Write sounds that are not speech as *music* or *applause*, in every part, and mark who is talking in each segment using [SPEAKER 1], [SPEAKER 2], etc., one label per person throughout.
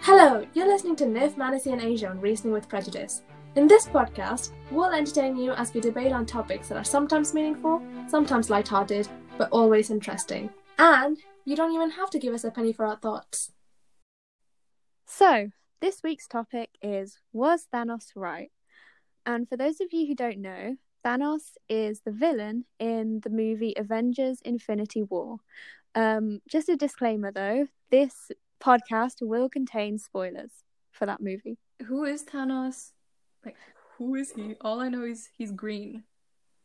[SPEAKER 1] Hello, you're listening to Nif, Manasi, and Asia on Reasoning with Prejudice. In this podcast, we'll entertain you as we debate on topics that are sometimes meaningful, sometimes light-hearted, but always interesting. And you don't even have to give us a penny for our thoughts.
[SPEAKER 2] So, this week's topic is Was Thanos right? And for those of you who don't know, Thanos is the villain in the movie Avengers Infinity War. Um, just a disclaimer though, this podcast will contain spoilers for that movie.
[SPEAKER 3] Who is Thanos? Like, who is he? All I know is he's green.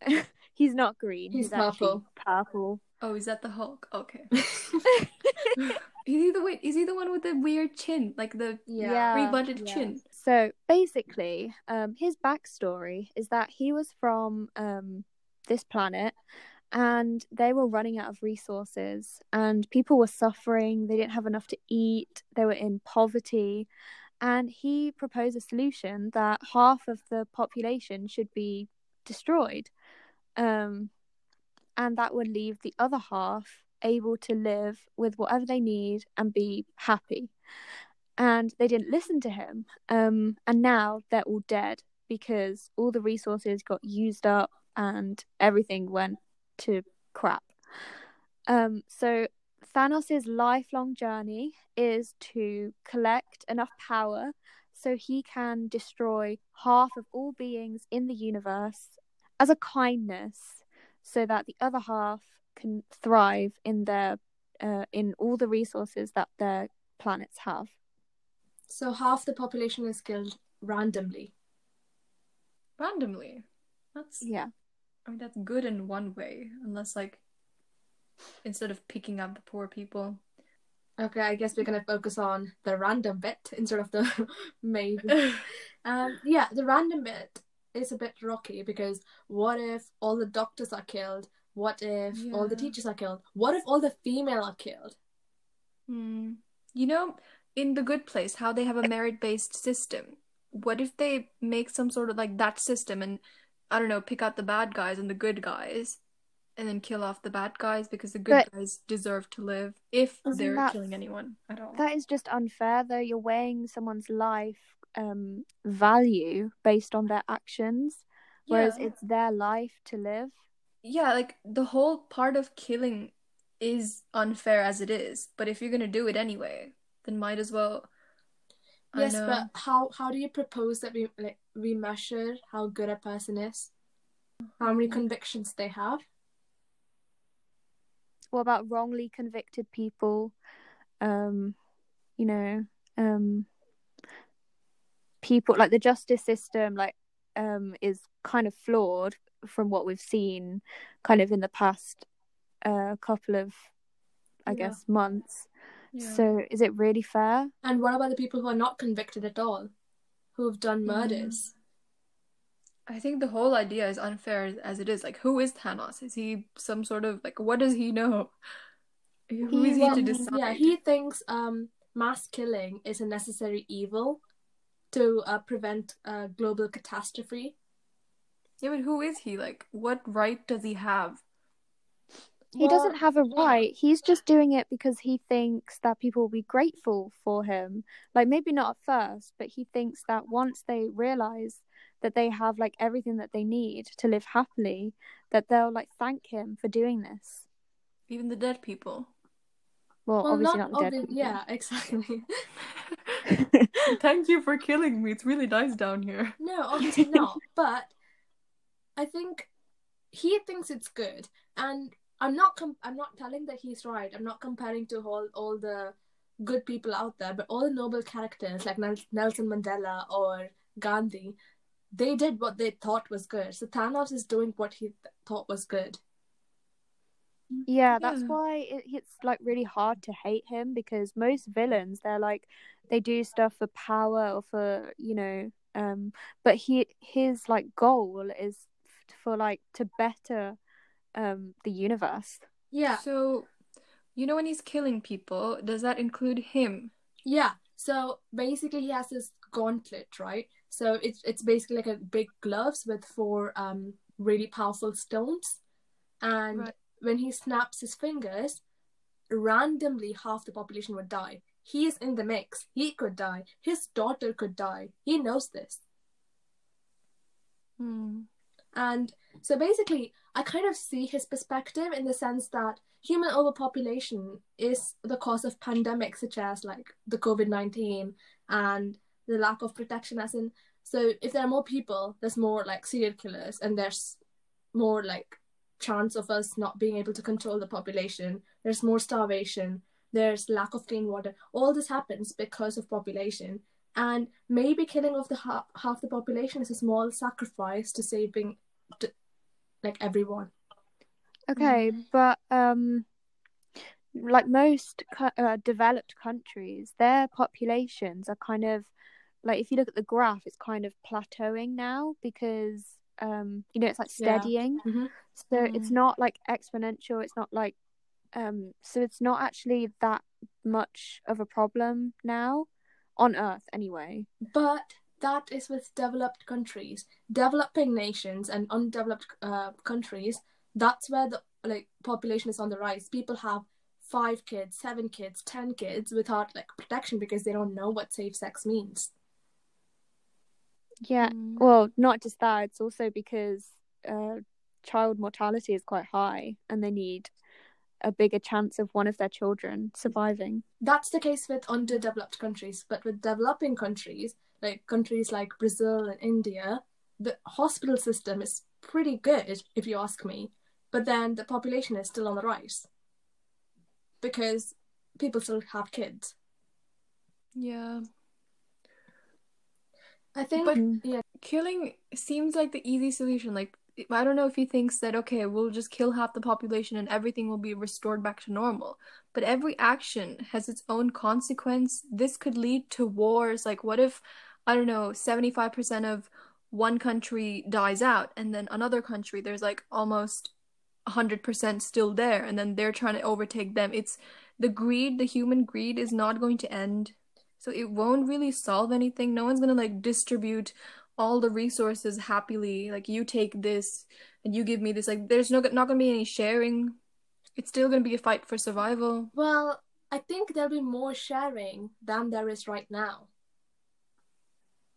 [SPEAKER 3] *laughs*
[SPEAKER 2] he's not green,
[SPEAKER 1] He's
[SPEAKER 2] he's,
[SPEAKER 1] purple.
[SPEAKER 2] purple.
[SPEAKER 3] Oh, is that the Hulk? Okay. *laughs* *laughs* is he the wait? Is he the one with the weird chin, like the
[SPEAKER 2] Yeah.
[SPEAKER 3] rebutted
[SPEAKER 2] yeah.
[SPEAKER 3] chin?
[SPEAKER 2] So basically, um, his backstory is that he was from um, this planet and they were running out of resources and people were suffering. They didn't have enough to eat, they were in poverty. And he proposed a solution that half of the population should be destroyed. Um, and that would leave the other half able to live with whatever they need and be happy and they didn't listen to him. Um, and now they're all dead because all the resources got used up and everything went to crap. Um, so Thanos' lifelong journey is to collect enough power so he can destroy half of all beings in the universe as a kindness so that the other half can thrive in their uh, in all the resources that their planets have.
[SPEAKER 1] So half the population is killed randomly.
[SPEAKER 3] Randomly. That's
[SPEAKER 2] Yeah.
[SPEAKER 3] I mean that's good in one way, unless like instead of picking up the poor people.
[SPEAKER 1] Okay, I guess we're gonna focus on the random bit instead of the *laughs* main. *laughs* Um, yeah, the random bit is a bit rocky because what if all the doctors are killed? What if all the teachers are killed? What if all the female are killed?
[SPEAKER 3] Hmm. You know, in the good place, how they have a merit-based system. What if they make some sort of like that system and I don't know, pick out the bad guys and the good guys and then kill off the bad guys because the good
[SPEAKER 2] But-
[SPEAKER 3] guys deserve to live if they're
[SPEAKER 2] that-
[SPEAKER 3] killing anyone at all.
[SPEAKER 2] That is just unfair, though. You're weighing someone's life um, value based on their actions, whereas
[SPEAKER 3] Yeah.
[SPEAKER 2] it's their life to live.
[SPEAKER 3] Yeah, like the whole part of killing is unfair as it is, but if you're gonna do it anyway, then might as well.
[SPEAKER 1] Yes, but how how do you propose that we like we measure how good a person is? How many convictions they have?
[SPEAKER 2] What about wrongly convicted people? Um, you know, um, people like the justice system, like, um, is kind of flawed from what we've seen, kind of in the past uh, couple of, I
[SPEAKER 1] Yeah.
[SPEAKER 2] guess, months.
[SPEAKER 3] Yeah.
[SPEAKER 2] So, is it really fair?
[SPEAKER 1] And what about the people who are not convicted at all, who have done
[SPEAKER 3] Mm.
[SPEAKER 1] murders?
[SPEAKER 3] I think the whole idea is unfair as- as it is. Like, who is Thanos? Is he some sort of like what does he know? Who is he
[SPEAKER 1] Well,
[SPEAKER 3] to decide?
[SPEAKER 1] Yeah, he thinks um mass killing is a necessary evil to uh, prevent uh, global catastrophe.
[SPEAKER 3] Yeah, but who is he? Like, what right does he have?
[SPEAKER 2] He
[SPEAKER 1] Well,
[SPEAKER 2] doesn't have a right. He's just doing it because he thinks that people will be grateful for him. Like maybe not at first, but he thinks that once they realize that they have like everything that they need to live happily, that they'll like thank him for doing this.
[SPEAKER 3] Even the dead people.
[SPEAKER 2] Well,
[SPEAKER 1] Well,
[SPEAKER 2] obviously
[SPEAKER 1] not
[SPEAKER 2] not, the dead people.
[SPEAKER 1] Yeah, exactly. *laughs*
[SPEAKER 3] Thank you for killing me. It's really nice down here.
[SPEAKER 1] no, obviously not. *laughs* But I think he thinks it's good, and I'm not. Com- I'm not telling that he's right. I'm not comparing to all all the good people out there, but all the noble characters like Nelson Mandela or Gandhi, they did what they thought was good. So Thanos is doing what he th- thought was good.
[SPEAKER 2] Yeah, that's
[SPEAKER 3] Yeah.
[SPEAKER 2] why it, it's like really hard to hate him because most villains they're like they do stuff for power or for you know um but he his like goal is for like to better um the universe.
[SPEAKER 1] Yeah,
[SPEAKER 3] So, you know when he's killing people, does that include him?
[SPEAKER 1] Yeah. So basically, he has this gauntlet, right? So it's it's basically like a big gloves with four um really powerful stones, and
[SPEAKER 3] Right.
[SPEAKER 1] when he snaps his fingers, randomly half the population would die. he is in the mix. He could die. His daughter could die. He knows this.
[SPEAKER 3] Hmm.
[SPEAKER 1] And so basically, I kind of see his perspective in the sense that human overpopulation is the cause of pandemics such as like the COVID 19 and the lack of protection. As in, so if there are more people, there's more like serial killers, and there's more like chance of us not being able to control the population. There's more starvation. There's lack of clean water. All this happens because of population and maybe killing off the half, half the population is a small sacrifice to saving like everyone
[SPEAKER 2] Okay, but um, like most uh, developed countries, their populations are kind of like if you look at the graph, it's kind of plateauing now because um, you know, it's like
[SPEAKER 1] Yeah.
[SPEAKER 2] steadying.
[SPEAKER 1] Mhm.
[SPEAKER 2] So
[SPEAKER 3] Mm.
[SPEAKER 2] it's not like exponential. It's not like um, so it's not actually that much of a problem now on Earth, anyway.
[SPEAKER 1] but that is with developed countries developing nations and undeveloped uh, countries that's where the like population is on the rise people have five kids seven kids ten kids without like protection because they don't know what safe sex means
[SPEAKER 2] Yeah.
[SPEAKER 3] Hmm.
[SPEAKER 2] Well, not just that. It's also because uh, child mortality is quite high, and they need a bigger chance of one of their children surviving.
[SPEAKER 1] that's the case with underdeveloped countries but with developing countries like countries like brazil and india the hospital system is pretty good if you ask me but then the population is still on the rise because people still have kids
[SPEAKER 3] Yeah.
[SPEAKER 1] i think
[SPEAKER 3] But-
[SPEAKER 1] yeah
[SPEAKER 3] Killing seems like the easy solution. Like, I don't know if he thinks that, okay, we'll just kill half the population and everything will be restored back to normal. But every action has its own consequence. This could lead to wars. Like, what if, I don't know, 75% of one country dies out and then another country, there's like almost 100% still there and then they're trying to overtake them. It's the greed, the human greed is not going to end. So it won't really solve anything. No one's gonna like distribute all the resources happily. Like you take this and you give me this. Like there's no not gonna be any sharing. It's still gonna be a fight for survival.
[SPEAKER 1] well i think there'll be more sharing than there is right now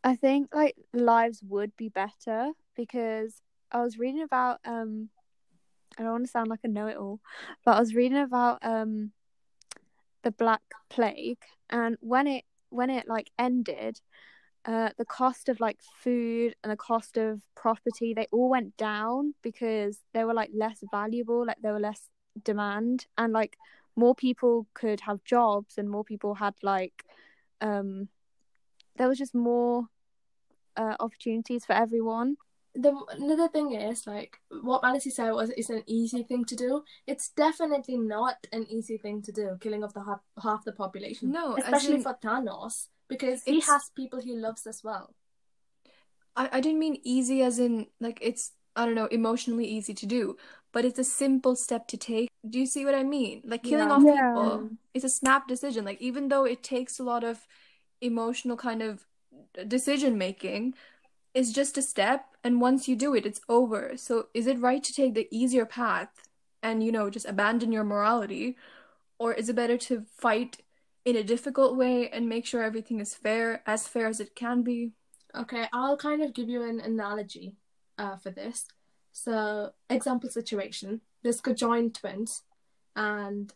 [SPEAKER 2] I think like lives would be better because I was reading about um I don't want to sound like a know-it-all, but I was reading about um the Black Plague and when it when it like ended, uh the cost of like food and the cost of property they all went down because they were like less valuable, like there were less demand and like more people could have jobs and more people had like um there was just more uh, opportunities for everyone.
[SPEAKER 1] the another thing is like what Manasi said was it's an easy thing to do. It's definitely not an easy thing to do, killing off the half, half the population.
[SPEAKER 3] No,
[SPEAKER 1] especially
[SPEAKER 3] in-
[SPEAKER 1] for Thanos because he has people he loves as well.
[SPEAKER 3] I, I didn't mean easy as in like it's I don't know, emotionally easy to do, but it's a simple step to take. Do you see what I mean? Like killing
[SPEAKER 1] Yeah.
[SPEAKER 3] off
[SPEAKER 2] Yeah.
[SPEAKER 3] people is a snap decision. Like even though it takes a lot of emotional kind of decision making, is just a step and once you do it, it's over. So is it right to take the easier path and you know, just abandon your morality or is it better to fight in a difficult way and make sure everything is fair, as fair as it can be?
[SPEAKER 1] Okay, I'll kind of give you an analogy uh, for this. So, example situation: there's conjoined twins, and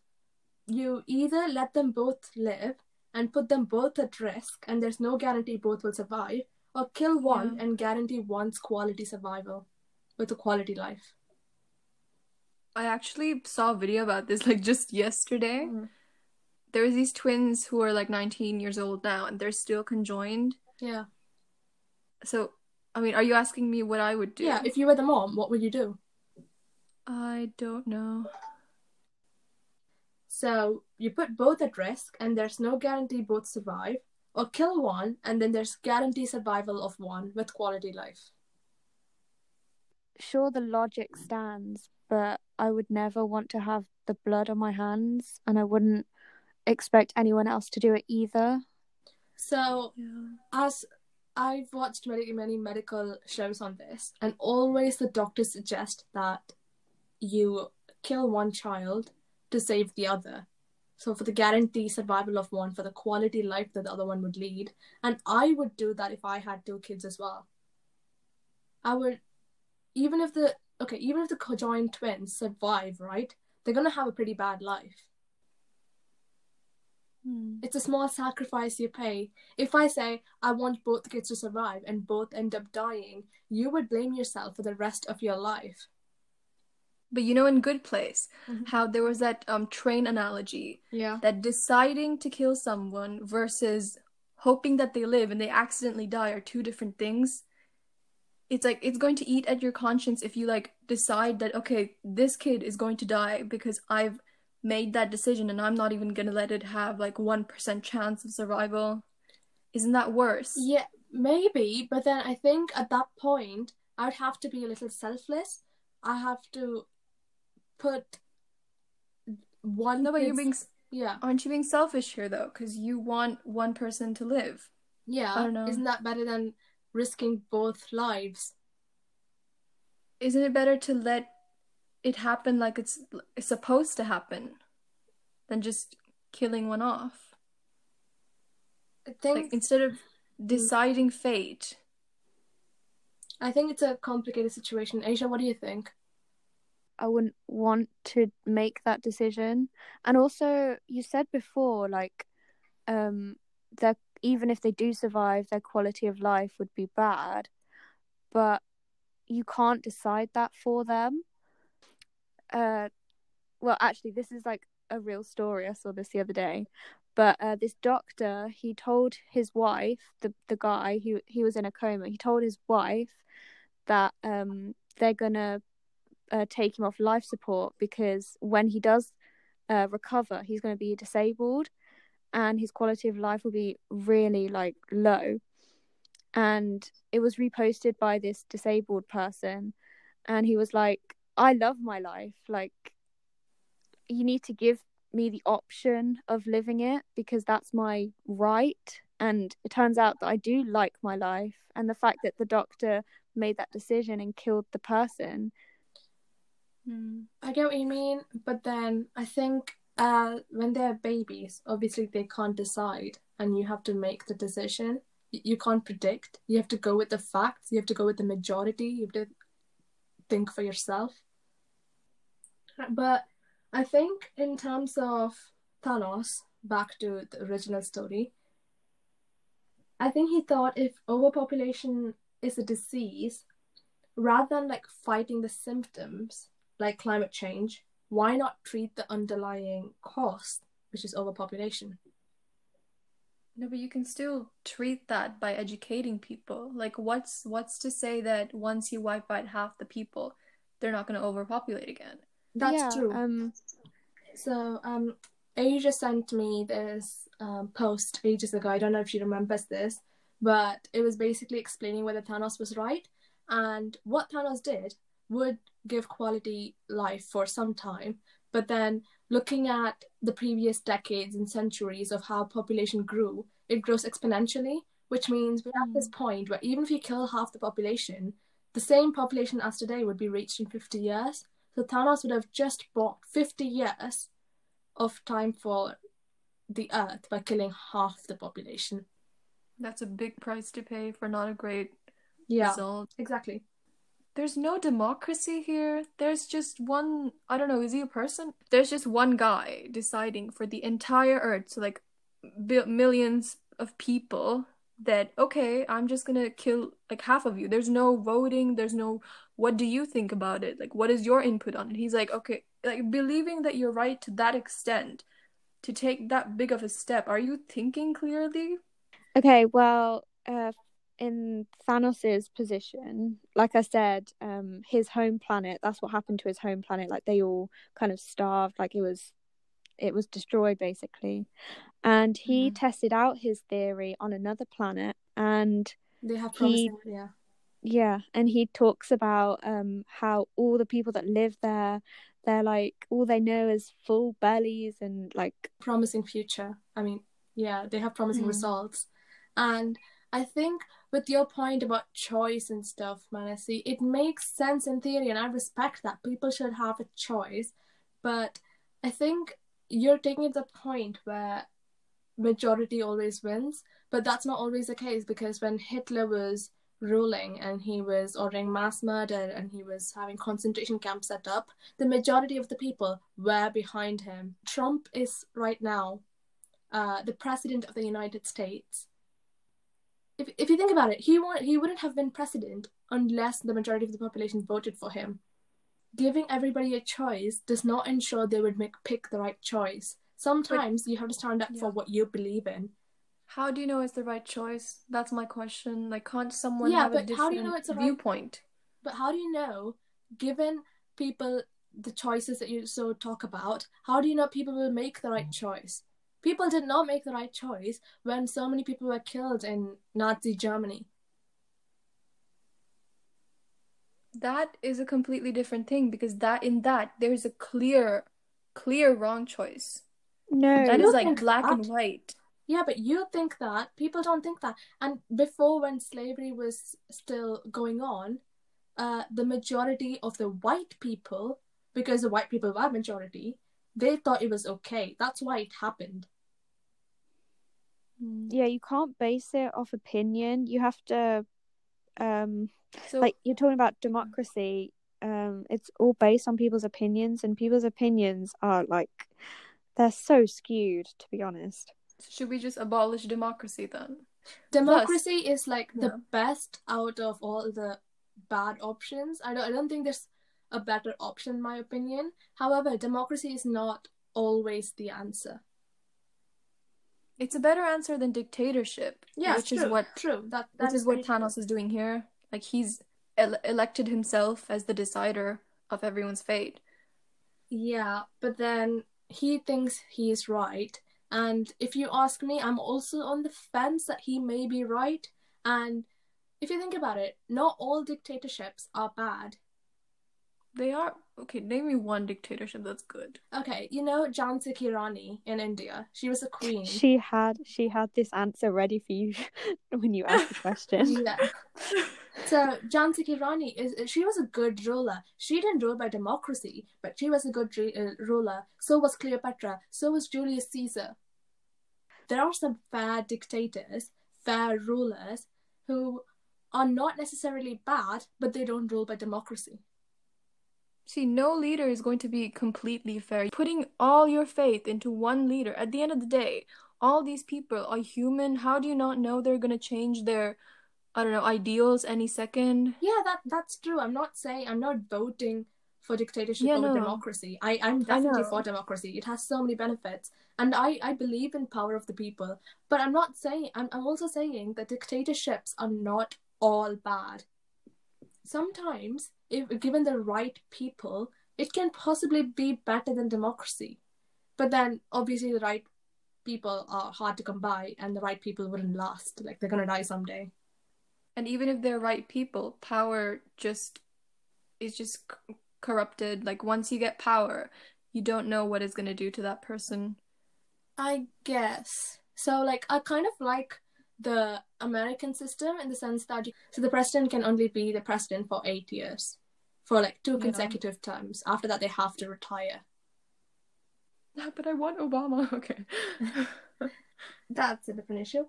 [SPEAKER 1] you either let them both live and put them both at risk, and there's no guarantee both will survive, or kill one
[SPEAKER 3] Yeah.
[SPEAKER 1] and guarantee one's quality survival with a quality life.
[SPEAKER 3] I actually saw a video about this like just yesterday.
[SPEAKER 1] Mm.
[SPEAKER 3] There was these twins who are like 19 years old now and they're still conjoined.
[SPEAKER 1] Yeah,
[SPEAKER 3] So, I mean, are you asking me what I would do?
[SPEAKER 1] yeah. If you were the mom, what would you do?
[SPEAKER 3] I don't know.
[SPEAKER 1] So you put both at risk, and there's no guarantee both survive, or kill one, and then there's guarantee survival of one with quality life.
[SPEAKER 2] Sure, the logic stands, but I would never want to have the blood on my hands, and I wouldn't expect anyone else to do it either.
[SPEAKER 1] So
[SPEAKER 3] Yeah.
[SPEAKER 1] as I've watched many many medical shows on this, and always the doctors suggest that you kill one child to save the other. So for the guarantee survival of one, for the quality life that the other one would lead. And I would do that if I had two kids as well. I would even if the okay, even if the conjoined twins survive, right? They're gonna have a pretty bad life.
[SPEAKER 2] Hmm.
[SPEAKER 1] It's a small sacrifice you pay. If I say I want both kids to survive and both end up dying, you would blame yourself for the rest of your life.
[SPEAKER 3] But you know, in Good Place,
[SPEAKER 1] Mhm.
[SPEAKER 3] how there was that um train analogy
[SPEAKER 1] Yeah.
[SPEAKER 3] that deciding to kill someone versus hoping that they live and they accidentally die are two different things. It's like it's going to eat at your conscience if you like decide that okay, this kid is going to die because I've made that decision and I'm not even gonna let it have like 1% chance of survival. Isn't that worse?
[SPEAKER 1] Yeah, maybe, but then I think at that point I would have to be a little selfless. I have to put one.
[SPEAKER 3] No, but you're being
[SPEAKER 1] yeah,
[SPEAKER 3] aren't you being selfish here though? Because you want one person to live.
[SPEAKER 1] yeah.
[SPEAKER 3] I don't know.
[SPEAKER 1] Isn't that better than risking both lives?
[SPEAKER 3] Isn't it better to let it happen like it's, it's supposed to happen than just killing one off?
[SPEAKER 1] I think
[SPEAKER 3] Like instead of mm. deciding fate.
[SPEAKER 1] I think it's a complicated situation. Asia, what do you think?
[SPEAKER 2] I wouldn't want to make that decision. And also, you said before, like, um, that even if they do survive, their quality of life would be bad. But you can't decide that for them. Uh, well, actually, this is like a real story. I saw this the other day. But uh, this doctor, he told his wife, the the guy who he was in a coma, he told his wife that um they're gonna uh, take him off life support because when he does uh, recover, he's going to be disabled, and his quality of life will be really like low. And it was reposted by this disabled person, and he was like, "I love my life. Like, you need to give me the option of living it because that's my right." And it turns out that I do like my life, and the fact that the doctor made that decision and killed the person
[SPEAKER 1] I get what you mean, but then I think uh, when they're babies, obviously they can't decide, and you have to make the decision. You can't predict. You have to go with the facts. You have to go with the majority. You have to think for yourself. But I think in terms of Thanos, back to the original story, I think he thought if overpopulation is a disease, rather than like fighting the symptoms, like climate change, why not treat the underlying cause, which is overpopulation?
[SPEAKER 3] No, but you can still treat that by educating people. Like what's what's to say that once you wipe out half the people, they're not going to overpopulate again?
[SPEAKER 1] That's
[SPEAKER 2] Yeah,
[SPEAKER 1] true.
[SPEAKER 2] Um,
[SPEAKER 1] So, um, Asia sent me this um, post ages ago. I don't know if she remembers this, but it was basically explaining whether Thanos was right. And what Thanos did would give quality life for some time, but then looking at the previous decades and centuries of how population grew, it grows exponentially, which means we're at this mm. point where even if you kill half the population, the same population as today would be reached in 50 years. So Thanos would have just bought 50 years of time for the Earth by killing half the population.
[SPEAKER 3] That's a big price to pay for not a great
[SPEAKER 1] Yeah,
[SPEAKER 3] result.
[SPEAKER 1] exactly.
[SPEAKER 3] There's no democracy here. There's just one, I don't know, is he a person? There's just one guy deciding for the entire earth, so like bi- millions of people that okay, I'm just gonna kill like half of you. There's no voting, there's no what do you think about it? Like what is your input on it? He's like, okay, like believing that you're right to that extent, to take that big of a step. Are you thinking clearly?
[SPEAKER 2] Okay, well, uh, in Thanos's position, like I said, um, his home planet, that's what happened to his home planet. Like they all kind of starved, like it was it was destroyed basically. And he
[SPEAKER 1] Mhm.
[SPEAKER 2] tested out his theory on another planet and
[SPEAKER 1] They have
[SPEAKER 2] He-
[SPEAKER 1] promising, yeah.
[SPEAKER 2] yeah, and he talks about um how all the people that live there, they're like all they know is full bellies and like
[SPEAKER 1] promising future. I mean, yeah, they have promising
[SPEAKER 3] Hmm.
[SPEAKER 1] results. And I think with your point about choice and stuff, Manasi, it makes sense in theory, and I respect that. People should have a choice. But I think you're taking the point where majority always wins, but that's not always the case because when Hitler was ruling and he was ordering mass murder and he was having concentration camps set up, the majority of the people were behind him. Trump is right now uh, the president of the United States. If, if you think about it, he, wa- he wouldn't have been president unless the majority of the population voted for him. Giving everybody a choice does not ensure they would make pick the right choice. Sometimes you have to stand up
[SPEAKER 3] Yeah.
[SPEAKER 1] for what you believe in.
[SPEAKER 3] How do you know it's the right choice? That's my question. Like, can't someone
[SPEAKER 1] Yeah,
[SPEAKER 3] have a
[SPEAKER 1] but how do you know it's the right-
[SPEAKER 3] viewpoint?
[SPEAKER 1] But how do you know, given people the choices that you so talk about, how do you know people will make the right choice? People did not make the right choice when so many people were killed in Nazi Germany.
[SPEAKER 3] That is a completely different thing because that in that there's a clear, clear wrong choice.
[SPEAKER 2] No,
[SPEAKER 3] that is like
[SPEAKER 1] think
[SPEAKER 3] black and white.
[SPEAKER 1] Yeah, but you think that people don't think that. And before, when slavery was still going on, uh, the majority of the white people, because the white people were majority, they thought it was okay. That's why it happened.
[SPEAKER 3] Mm.
[SPEAKER 2] yeah, you can't base it off opinion. You have to, um,
[SPEAKER 3] So
[SPEAKER 2] like you're talking about democracy. Um, it's all based on people's opinions, and people's opinions are like they're so skewed. To be honest,
[SPEAKER 3] should we just abolish democracy then?
[SPEAKER 1] democracy is like
[SPEAKER 3] yeah.
[SPEAKER 1] the best out of all the bad options i don't i don't think there's a better option in my opinion however democracy is not always the answer
[SPEAKER 3] It's a better answer than dictatorship, which is what
[SPEAKER 1] true that
[SPEAKER 3] which
[SPEAKER 1] that
[SPEAKER 3] is what
[SPEAKER 1] very true.
[SPEAKER 3] Thanos is doing here. Like he's el- elected himself as the decider of everyone's fate.
[SPEAKER 1] yeah but then he thinks he's right and if you ask me i'm also on the fence that he may be right and if you think about it not all dictatorships are bad
[SPEAKER 3] They are okay. Name me one dictatorship that's good.
[SPEAKER 1] okay you know Jhansi Ki Rani in india she was a queen
[SPEAKER 2] she had she had this answer ready for you *laughs* when you asked the question. *laughs*
[SPEAKER 1] Yeah. So Jhansi Ki Rani is she was a good ruler. She didn't rule by democracy, but she was a good re- uh, ruler. So was Cleopatra. So was Julius Caesar. There are some fair dictators, fair rulers who are not necessarily bad, but they don't rule by democracy.
[SPEAKER 3] See, no leader is going to be completely fair. Putting all your faith into one leader, at the end of the day, all these people are human. How do you not know they're going to change their, I don't know, ideals any second?
[SPEAKER 1] Yeah, that that's true. I'm not saying I'm not voting for dictatorship
[SPEAKER 3] Yeah,
[SPEAKER 1] over
[SPEAKER 3] no.
[SPEAKER 1] democracy. I, I'm definitely for democracy. It has so many benefits. And I, I believe in power of the people. But I'm not saying I'm I'm also saying that dictatorships are not all bad. Sometimes, if given the right people, it can possibly be better than democracy. But then obviously the right people are hard to come by and the right people wouldn't last. Like they're gonna die someday.
[SPEAKER 3] And even if they're right people, power just is just c- corrupted. Like once you get power, you don't know what it's going to do to that person.
[SPEAKER 1] I guess. So like I kind of like the American system in the sense that you, so the president can only be the president for 8 years for like two
[SPEAKER 3] Yeah.
[SPEAKER 1] consecutive terms. After that they have to retire.
[SPEAKER 3] But I want Obama. *laughs* Okay. *laughs*
[SPEAKER 1] That's a different issue.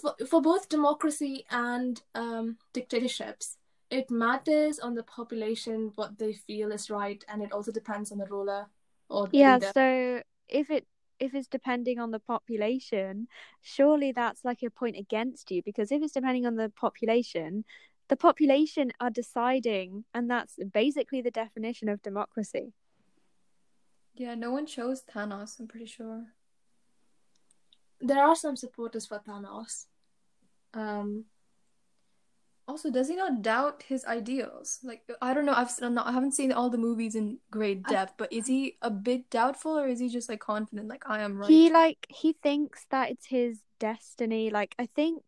[SPEAKER 1] For, for both democracy and um, dictatorships, it matters on the population what they feel is right, and it also depends on the ruler or the
[SPEAKER 2] Yeah,
[SPEAKER 1] leader.
[SPEAKER 2] so if it if it's depending on the population, surely that's like a point against you because if it's depending on the population, the population are deciding and that's basically the definition of democracy.
[SPEAKER 3] yeah, no one chose Thanos, I'm pretty sure.
[SPEAKER 1] There are some supporters for Thanos. Um,
[SPEAKER 3] Also, does he not doubt his ideals? Like, I don't know. I've I'm not, I haven't seen all the movies in great
[SPEAKER 1] I-
[SPEAKER 3] depth, but is he a bit doubtful, or is he just like confident, like I am right?
[SPEAKER 2] He like he thinks that it's his destiny. Like I think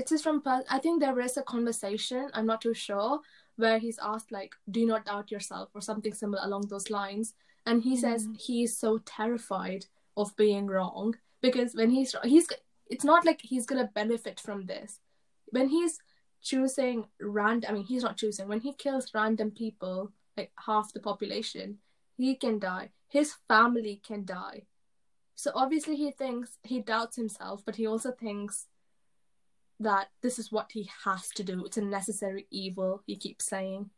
[SPEAKER 1] It is from. I think there is a conversation. I'm not too sure where he's asked like, "Do not doubt yourself" or something similar along those lines, and he says
[SPEAKER 3] Mhm.
[SPEAKER 1] he is so terrified of being wrong because when he's he's it's not like he's gonna benefit from this when he's choosing random. I mean, he's not choosing when he kills random people like half the population. he can die. His family can die. So obviously he thinks he doubts himself, but he also thinks that this is what he has to do. It's a necessary evil, he keeps saying.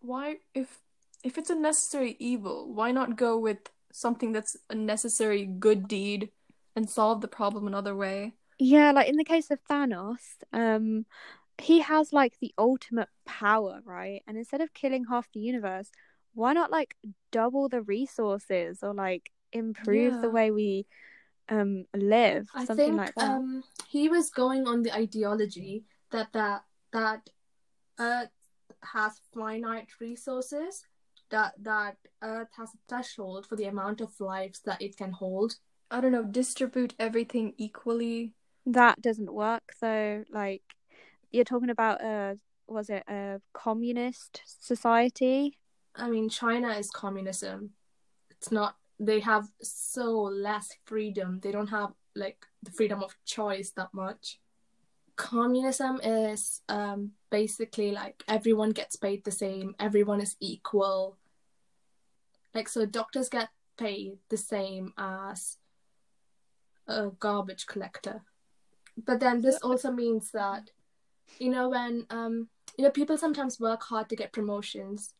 [SPEAKER 3] Why if if it's a necessary evil, why not go with something that's a necessary good deed and solve the problem another way?
[SPEAKER 2] Yeah, like in the case of Thanos, um, he has like the ultimate power, right? And instead of killing half the universe, why not like double the resources or like improve
[SPEAKER 3] Yeah.
[SPEAKER 2] the way we um live?
[SPEAKER 1] I
[SPEAKER 2] something
[SPEAKER 1] think
[SPEAKER 2] like that.
[SPEAKER 1] um he was going on the ideology that that that Earth has finite resources, that that Earth has a threshold for the amount of lives that it can hold.
[SPEAKER 3] I don't know, distribute everything equally.
[SPEAKER 2] that doesn't work though. Like you're talking about a was it a communist society?
[SPEAKER 1] I mean, China is communism. It's not. They have so less freedom. They don't have like the freedom of choice that much. Communism is um, basically like everyone gets paid the same. Everyone is equal. Like so, doctors get paid the same as a garbage collector. But then this also means that, you know, when um, you know, people sometimes work hard to get promotions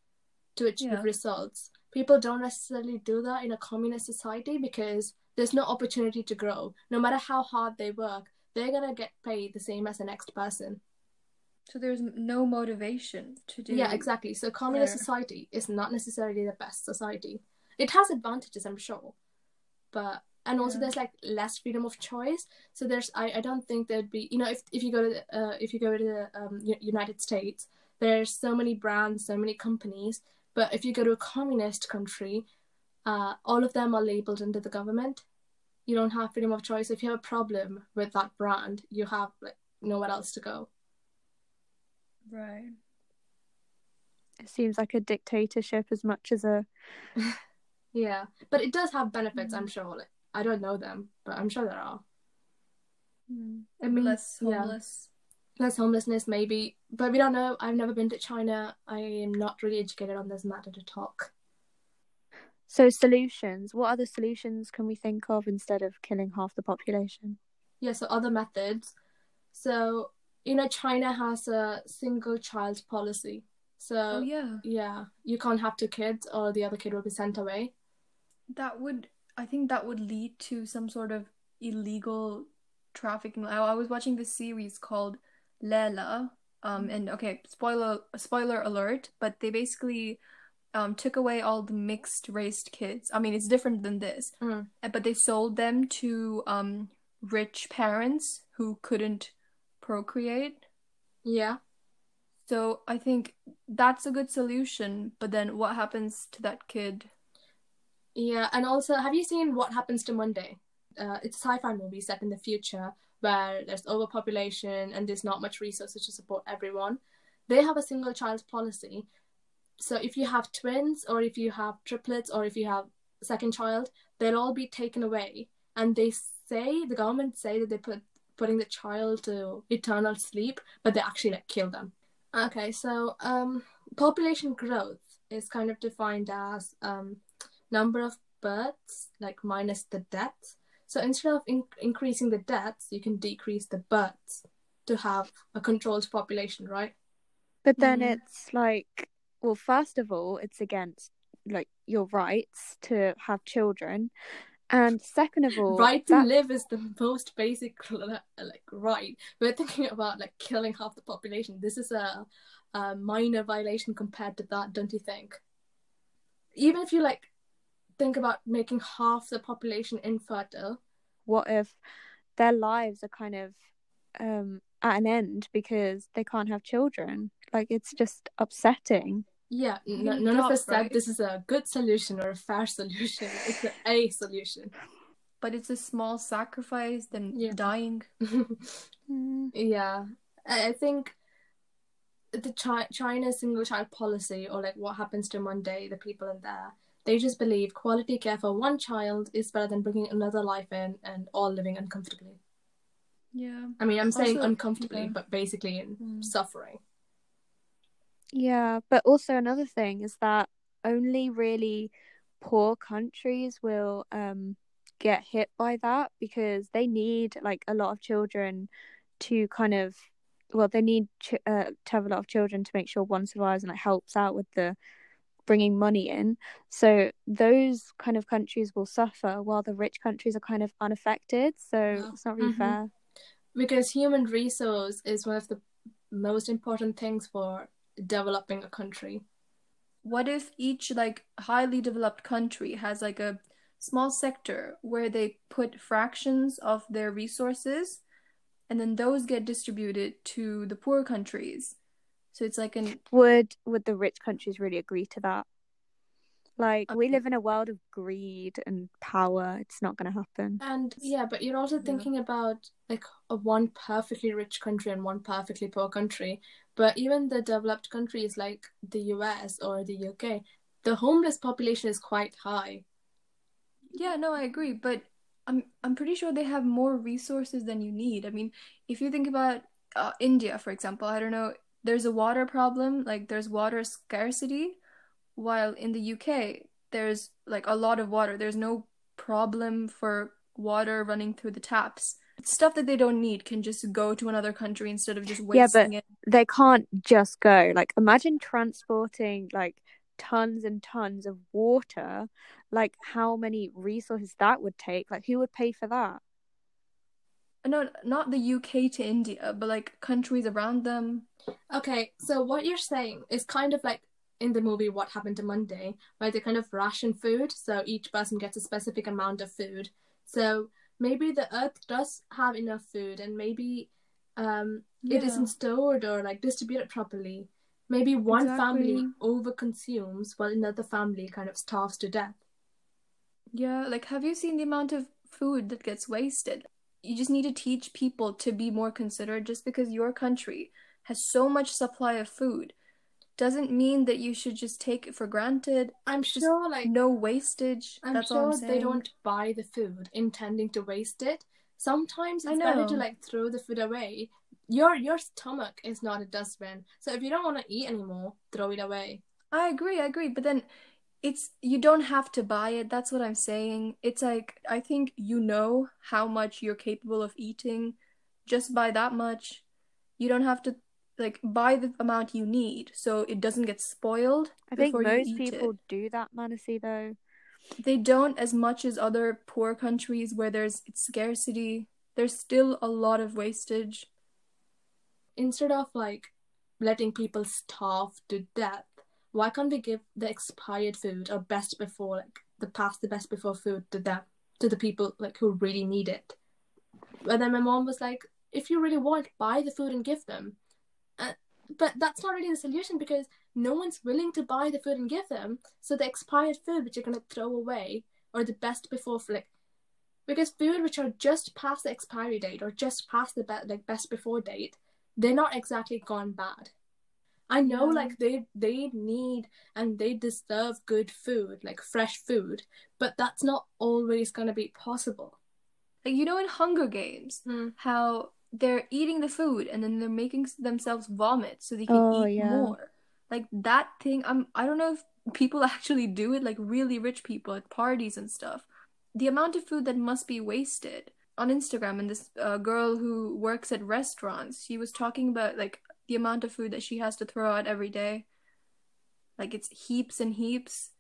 [SPEAKER 1] to achieve
[SPEAKER 3] Yeah.
[SPEAKER 1] results. People don't necessarily do that in a communist society because there's no opportunity to grow. No matter how hard they work, they're gonna get paid the same as the next person.
[SPEAKER 3] So there's no motivation to do
[SPEAKER 1] Yeah, exactly. So communist society is not necessarily the best society. It has advantages, I'm sure, but and also
[SPEAKER 3] Yeah.
[SPEAKER 1] there's like less freedom of choice. So there's I, I don't think there'd be you know if if you go to the, uh, if you go to the um, United States, there's so many brands, so many companies. But if you go to a communist country, uh, all of them are labeled under the government. You don't have freedom of choice. If you have a problem with that brand, you have like nowhere else to go.
[SPEAKER 3] Right.
[SPEAKER 2] It seems like a dictatorship as much as a *laughs*
[SPEAKER 1] Yeah, but it does have benefits,
[SPEAKER 3] Mm.
[SPEAKER 1] I'm sure. Like, I don't know them, but I'm sure there are.
[SPEAKER 3] Hmm.
[SPEAKER 1] I mean,
[SPEAKER 3] Less
[SPEAKER 1] yeah.
[SPEAKER 3] Homeless.
[SPEAKER 1] Less homelessness, maybe, but we don't know. I've never been to China. I am not really educated on this matter to talk.
[SPEAKER 2] so solutions. What other solutions can we think of instead of killing half the population?
[SPEAKER 1] Yeah, so other methods. So, you know, China has a single child policy. So,
[SPEAKER 3] Oh yeah.
[SPEAKER 1] yeah, you can't have two kids or the other kid will be sent away.
[SPEAKER 3] That would I think that would lead to some sort of illegal trafficking. I I was watching this series called Leila. Um and okay, spoiler spoiler alert, but they basically um took away all the mixed raced kids. I mean, it's different than this.
[SPEAKER 1] Mm.
[SPEAKER 3] But they sold them to um rich parents who couldn't procreate.
[SPEAKER 1] Yeah.
[SPEAKER 3] So I think that's a good solution, but then what happens to that kid?
[SPEAKER 1] Yeah, and also, have you seen What Happens to Monday? Uh, it's a sci-fi movie set in the future where there's overpopulation and there's not much resources to support everyone. They have a single child policy. So if you have twins or if you have triplets or if you have second child, they'll all be taken away. And they say the government say that they put putting the child to eternal sleep, but they actually like kill them. Okay, so um, population growth is kind of defined as um, number of births, like minus the deaths. So instead of in- increasing the deaths, you can decrease the births to have a controlled population, right?
[SPEAKER 2] But then
[SPEAKER 3] Mhm.
[SPEAKER 2] it's like, well, first of all, it's against like your rights to have children, and second of all,
[SPEAKER 1] right to
[SPEAKER 2] that-
[SPEAKER 1] live is the most basic *laughs* like right. We're thinking about like killing half the population. This is a, a minor violation compared to that, don't you think? Even if you like think about making half the population infertile,
[SPEAKER 2] what if their lives are kind of um at an end because they can't have children? Like it's just upsetting.
[SPEAKER 1] Yeah,
[SPEAKER 3] You
[SPEAKER 1] n-
[SPEAKER 3] can
[SPEAKER 1] none of
[SPEAKER 3] adopt,
[SPEAKER 1] us said this is a good solution or a fair solution. *laughs* It's a, a solution.
[SPEAKER 3] But it's a small sacrifice than
[SPEAKER 1] Yeah.
[SPEAKER 3] dying.
[SPEAKER 2] Mm. *laughs*
[SPEAKER 1] yeah, I I think the Chi- China single child policy, or like what happens to Monday, the people in there, they just believe quality care for one child is better than bringing another life in and all living uncomfortably.
[SPEAKER 3] Yeah.
[SPEAKER 1] I mean, I'm saying
[SPEAKER 3] Also-
[SPEAKER 1] uncomfortably,
[SPEAKER 3] yeah.
[SPEAKER 1] but basically in
[SPEAKER 3] Mm.
[SPEAKER 1] suffering.
[SPEAKER 2] Yeah, but also another thing is that only really poor countries will um get hit by that because they need like a lot of children to kind of well they need ch- uh, to have a lot of children to make sure one survives and like helps out with the bringing money in so those kind of countries will suffer while the rich countries are kind of unaffected so it's not really
[SPEAKER 1] Mhm.
[SPEAKER 2] fair
[SPEAKER 1] because human resource is one of the most important things for developing a country.
[SPEAKER 3] What if each like highly developed country has like a small sector where they put fractions of their resources and then those get distributed to the poor countries. So it's like an
[SPEAKER 2] would would the rich countries really agree to that like we
[SPEAKER 3] Um,
[SPEAKER 2] live in a world of greed and power it's not going to happen
[SPEAKER 1] And yeah, but you're also
[SPEAKER 3] Yeah.
[SPEAKER 1] thinking about like a one perfectly rich country and one perfectly poor country. But even the developed countries like the US or the UK, the homeless population is quite high.
[SPEAKER 3] Yeah, no, I agree, but I'm I'm pretty sure they have more resources than you need. I mean, if you think about uh, India, for example, I don't know, there's a water problem, like there's water scarcity, while in the UK there's like a lot of water. There's no problem for water running through the taps. Stuff that they don't need can just go to another country instead of just wasting
[SPEAKER 2] Yeah, but-
[SPEAKER 3] it.
[SPEAKER 2] they can't just go like imagine transporting like tons and tons of water like how many resources that would take like who would pay for that
[SPEAKER 3] No, not the UK to India, but like countries around them.
[SPEAKER 1] Okay, so what you're saying is kind of like in the movie What Happened to Monday, where they kind of ration food, so each person gets a specific amount of food. So maybe the earth does have enough food and maybe um it
[SPEAKER 3] Yeah.
[SPEAKER 1] isn't stored or like distributed properly. Maybe one family
[SPEAKER 3] Exactly.
[SPEAKER 1] overconsumes while another family kind of starves to death.
[SPEAKER 3] Yeah, like have you seen the amount of food that gets wasted? You just need to teach people to be more considerate just because your country has so much supply of food doesn't mean that you should just take it for granted.
[SPEAKER 1] I'm
[SPEAKER 3] Just
[SPEAKER 1] sure like
[SPEAKER 3] No wastage.
[SPEAKER 1] I'm
[SPEAKER 3] That's all I'm
[SPEAKER 1] sure they don't buy the food intending to waste it. Sometimes
[SPEAKER 3] I
[SPEAKER 1] it's better to
[SPEAKER 3] know.
[SPEAKER 1] like throw the food away. Your your stomach is not a dustbin. So if you don't want to eat anymore, throw it away.
[SPEAKER 3] I agree, I agree. But then it's you don't have to buy it. That's what I'm saying. It's like I think you know how much you're capable of eating just by that much. You don't have to like buy the amount you need so it doesn't get spoiled
[SPEAKER 2] i think
[SPEAKER 3] before you
[SPEAKER 2] most people
[SPEAKER 3] it.
[SPEAKER 2] do that manasi though
[SPEAKER 3] They don't as much as other poor countries where there's it's scarcity. There's still a lot of wastage.
[SPEAKER 1] Instead of like letting people starve to death, why can't we give the expired food or best before like the past the best before food to them to the people like who really need it? But then my mom was like, if you really want, buy the food and give them. Uh, but that's not really the solution because no one's willing to buy the food and give them. So the expired food which you're gonna throw away or the best before like because food which are just past the expiry date or just past the be- like best before date, they're not exactly gone bad. I know
[SPEAKER 3] Yeah.
[SPEAKER 1] like they they need and they deserve good food, like fresh food, but that's not always gonna be possible.
[SPEAKER 3] Like you know in Hunger Games,
[SPEAKER 1] Hmm.
[SPEAKER 3] how they're eating the food and then they're making themselves vomit so they can
[SPEAKER 2] Oh,
[SPEAKER 3] eat
[SPEAKER 2] yeah.
[SPEAKER 3] more. Like that thing, I'm I don't know if people *laughs* actually do it, like really rich people at parties and stuff. The amount of food that must be wasted on Instagram, and this uh, girl who works at restaurants, she was talking about like the amount of food that she has to throw out every day. Like it's heaps and heaps.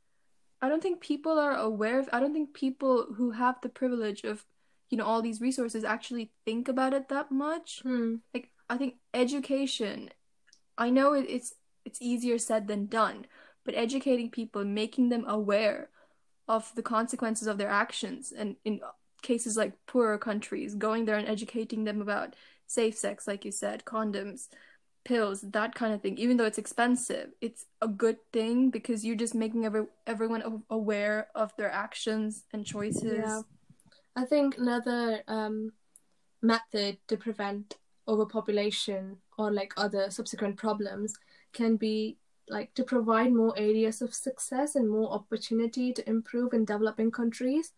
[SPEAKER 3] I don't think people are aware of, I don't think people who have the privilege of, you know, all these resources actually think about it that much.
[SPEAKER 1] Hmm.
[SPEAKER 3] Like I think education, I know it, it's it's easier said than done, but educating people, making them aware of the consequences of their actions, and in cases like poorer countries, going there and educating them about safe sex, like you said, condoms, pills, that kind of thing. Even though it's expensive, it's a good thing because you're just making every everyone aware of their actions and choices.
[SPEAKER 1] Yeah. I think another um, method to prevent overpopulation or like other subsequent problems can be like to provide more areas of success and more opportunity to improve in developing countries.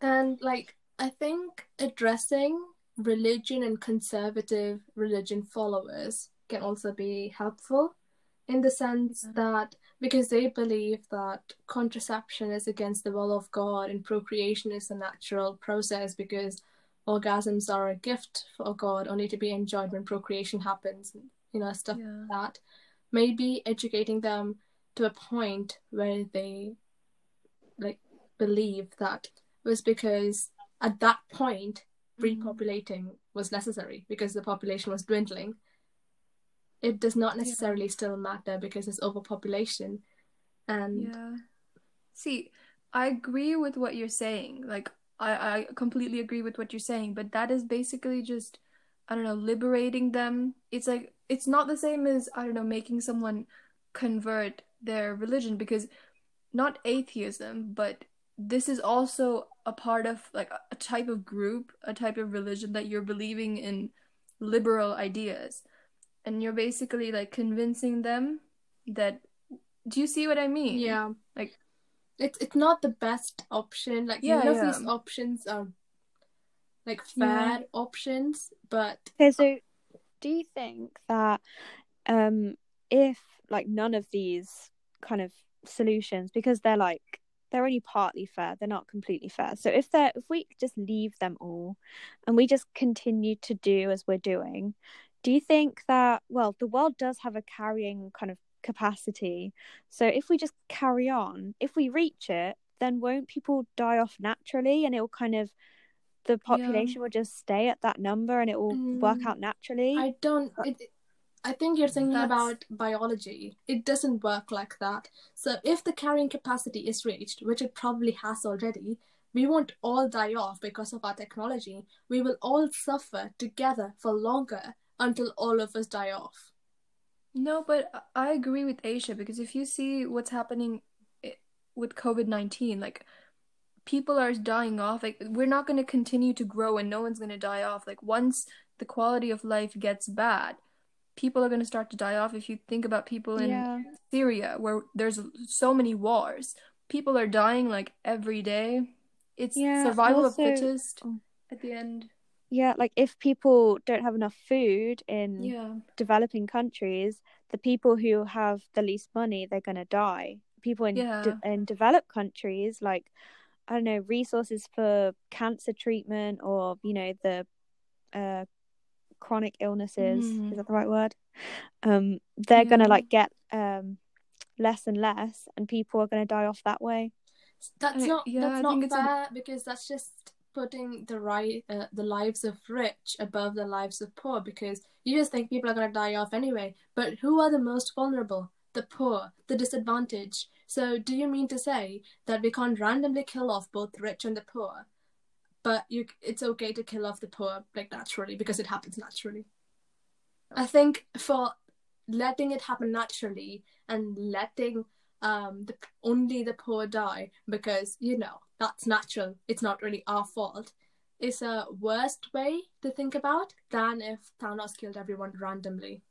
[SPEAKER 1] And like I think addressing religion and conservative religion followers can also be helpful in the sense that because they believe that contraception is against the will of God and procreation is a natural process because orgasms are a gift for God only to be enjoyed when procreation happens, you know, stuff
[SPEAKER 3] Yeah.
[SPEAKER 1] like that. Maybe educating them to a point where they like believe that was because at that point. Repopulating was necessary because the population was dwindling. It does not
[SPEAKER 3] Yeah.
[SPEAKER 1] necessarily still matter because there's overpopulation. And
[SPEAKER 3] Yeah. See, I agree with what you're saying. Like, I, I completely agree with what you're saying, but that is basically just, I don't know, liberating them. It's like, it's not the same as, I don't know, making someone convert their religion because not atheism, but this is also a part of like a- a type of group, a type of religion that you're believing in liberal ideas. And you're basically like convincing them that, do you see what I mean?
[SPEAKER 1] yeah,
[SPEAKER 3] Like,
[SPEAKER 1] it's it's not the best option. Like
[SPEAKER 3] Yeah,
[SPEAKER 1] none of
[SPEAKER 3] yeah.
[SPEAKER 1] these options are like
[SPEAKER 3] Yeah.
[SPEAKER 1] options, but
[SPEAKER 2] Okay, so do you think that um if like none of these kind of solutions because they're like they're only partly fair, they're not completely fair. So if they're if we just leave them all and we just continue to do as we're doing, do you think that well, the world does have a carrying kind of capacity. So if we just carry on, if we reach it, then won't people die off naturally and it will kind of the population will just stay at that number and it will work
[SPEAKER 1] Mm,
[SPEAKER 2] out naturally?
[SPEAKER 1] I don't. It, I think you're thinking
[SPEAKER 3] That's-
[SPEAKER 1] about biology. It doesn't work like that. So if the carrying capacity is reached, which it probably has already, we won't all die off because of our technology. We will all suffer together for longer until all of us die off.
[SPEAKER 3] No, but I- I agree with Asia because if you see what's happening eh, with COVID-19, like people are dying off. Like we're not going to continue to grow and no one's going to die off. Like once the quality of life gets bad, people are going to start to die off. If you think about people in
[SPEAKER 2] yeah.
[SPEAKER 3] Syria where there's so many wars, people are dying like every day. It's
[SPEAKER 2] Yeah,
[SPEAKER 3] survival
[SPEAKER 2] also-
[SPEAKER 3] of fittest
[SPEAKER 2] oh.
[SPEAKER 3] at the end.
[SPEAKER 2] Yeah, like if people don't have enough food in
[SPEAKER 3] Yeah.
[SPEAKER 2] developing countries, the people who have the least money, they're going to die. People in
[SPEAKER 3] Yeah.
[SPEAKER 2] de- in developed countries, like I don't know, resources for cancer treatment or you know the uh, chronic illnesses.
[SPEAKER 3] Mhm.
[SPEAKER 2] Is that the right word? Um, they're going to like get um less and less, and people are going to die off that way.
[SPEAKER 1] That's not
[SPEAKER 3] yeah,
[SPEAKER 1] that's
[SPEAKER 3] I
[SPEAKER 1] not
[SPEAKER 3] think it's a-
[SPEAKER 1] fair because that's just putting the right uh, the lives of rich above the lives of poor because you just think people are going to die off anyway. But who are the most vulnerable? The poor, the disadvantaged. So do you mean to say that we can't randomly kill off both the rich and the poor? But you it's okay to kill off the poor like naturally because it happens naturally. I think for letting it happen naturally and letting um the only the poor die because you know that's natural it's not really our fault is a worst way to think about than if Thanos killed everyone randomly.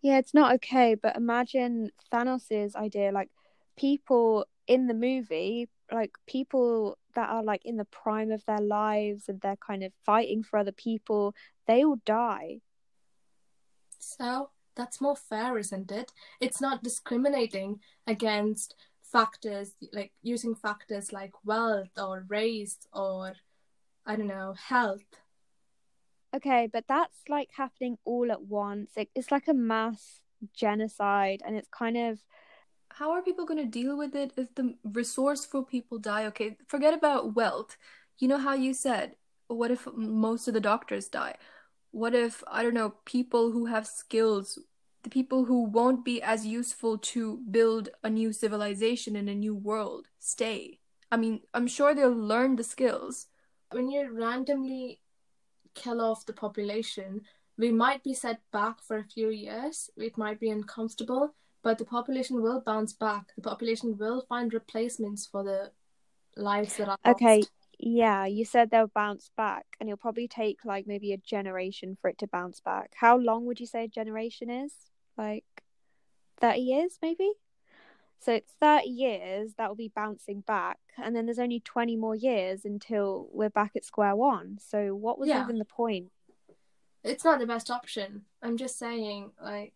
[SPEAKER 2] Yeah, it's not okay, but imagine Thanos's idea like people in the movie, like people that are like in the prime of their lives and they're kind of fighting for other people, they all die.
[SPEAKER 1] So that's more fair, isn't it? It's not discriminating against factors like using factors like wealth or race or I don't know, health.
[SPEAKER 2] Okay, but that's like happening all at once. It, it's like a mass genocide and it's kind of
[SPEAKER 3] How are people going to deal with it if the resourceful people die? Okay, forget about wealth. You know how you said, what if most of the doctors die? What if, I don't know, people who have skills, the people who won't be as useful to build a new civilization in a new world, stay? I mean, I'm sure they'll learn the skills.
[SPEAKER 1] When you randomly kill off the population, we might be set back for a few years. It might be uncomfortable, but the population will bounce back. The population will find replacements for the lives that are
[SPEAKER 2] okay.
[SPEAKER 1] lost.
[SPEAKER 2] Yeah, you said they'll bounce back, and it'll probably take like maybe a generation for it to bounce back. How long would you say a generation is? Like 30 years, maybe? So it's 30 years that will be bouncing back, and then there's only 20 more years until we're back at square one. So what was
[SPEAKER 1] Yeah.
[SPEAKER 2] even the point?
[SPEAKER 1] It's not the best option. I'm just saying, like,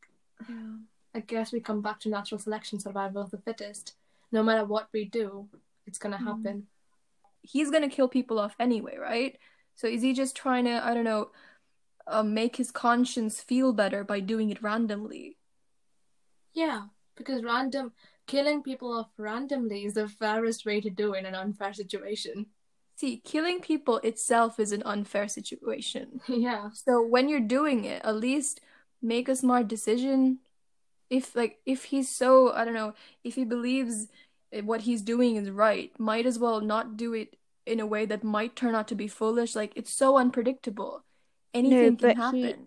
[SPEAKER 3] Yeah.
[SPEAKER 1] I guess we come back to natural selection, survival of the fittest. No matter what we do, it's gonna
[SPEAKER 3] Mhm.
[SPEAKER 1] happen.
[SPEAKER 3] He's gonna kill people off anyway, right? So is he just trying to, I don't know, uh, make his conscience feel better by doing it randomly?
[SPEAKER 1] Yeah, because random killing people off randomly is the fairest way to do in an unfair situation.
[SPEAKER 3] See, killing people itself is an unfair situation. *laughs*
[SPEAKER 1] yeah.
[SPEAKER 3] So when you're doing it, at least make a smart decision. If like if he's so, I don't know, if he believes what he's doing is right, might as well not do it in a way that might turn out to be foolish. Like it's so unpredictable. Anything can
[SPEAKER 2] but he-
[SPEAKER 3] happen.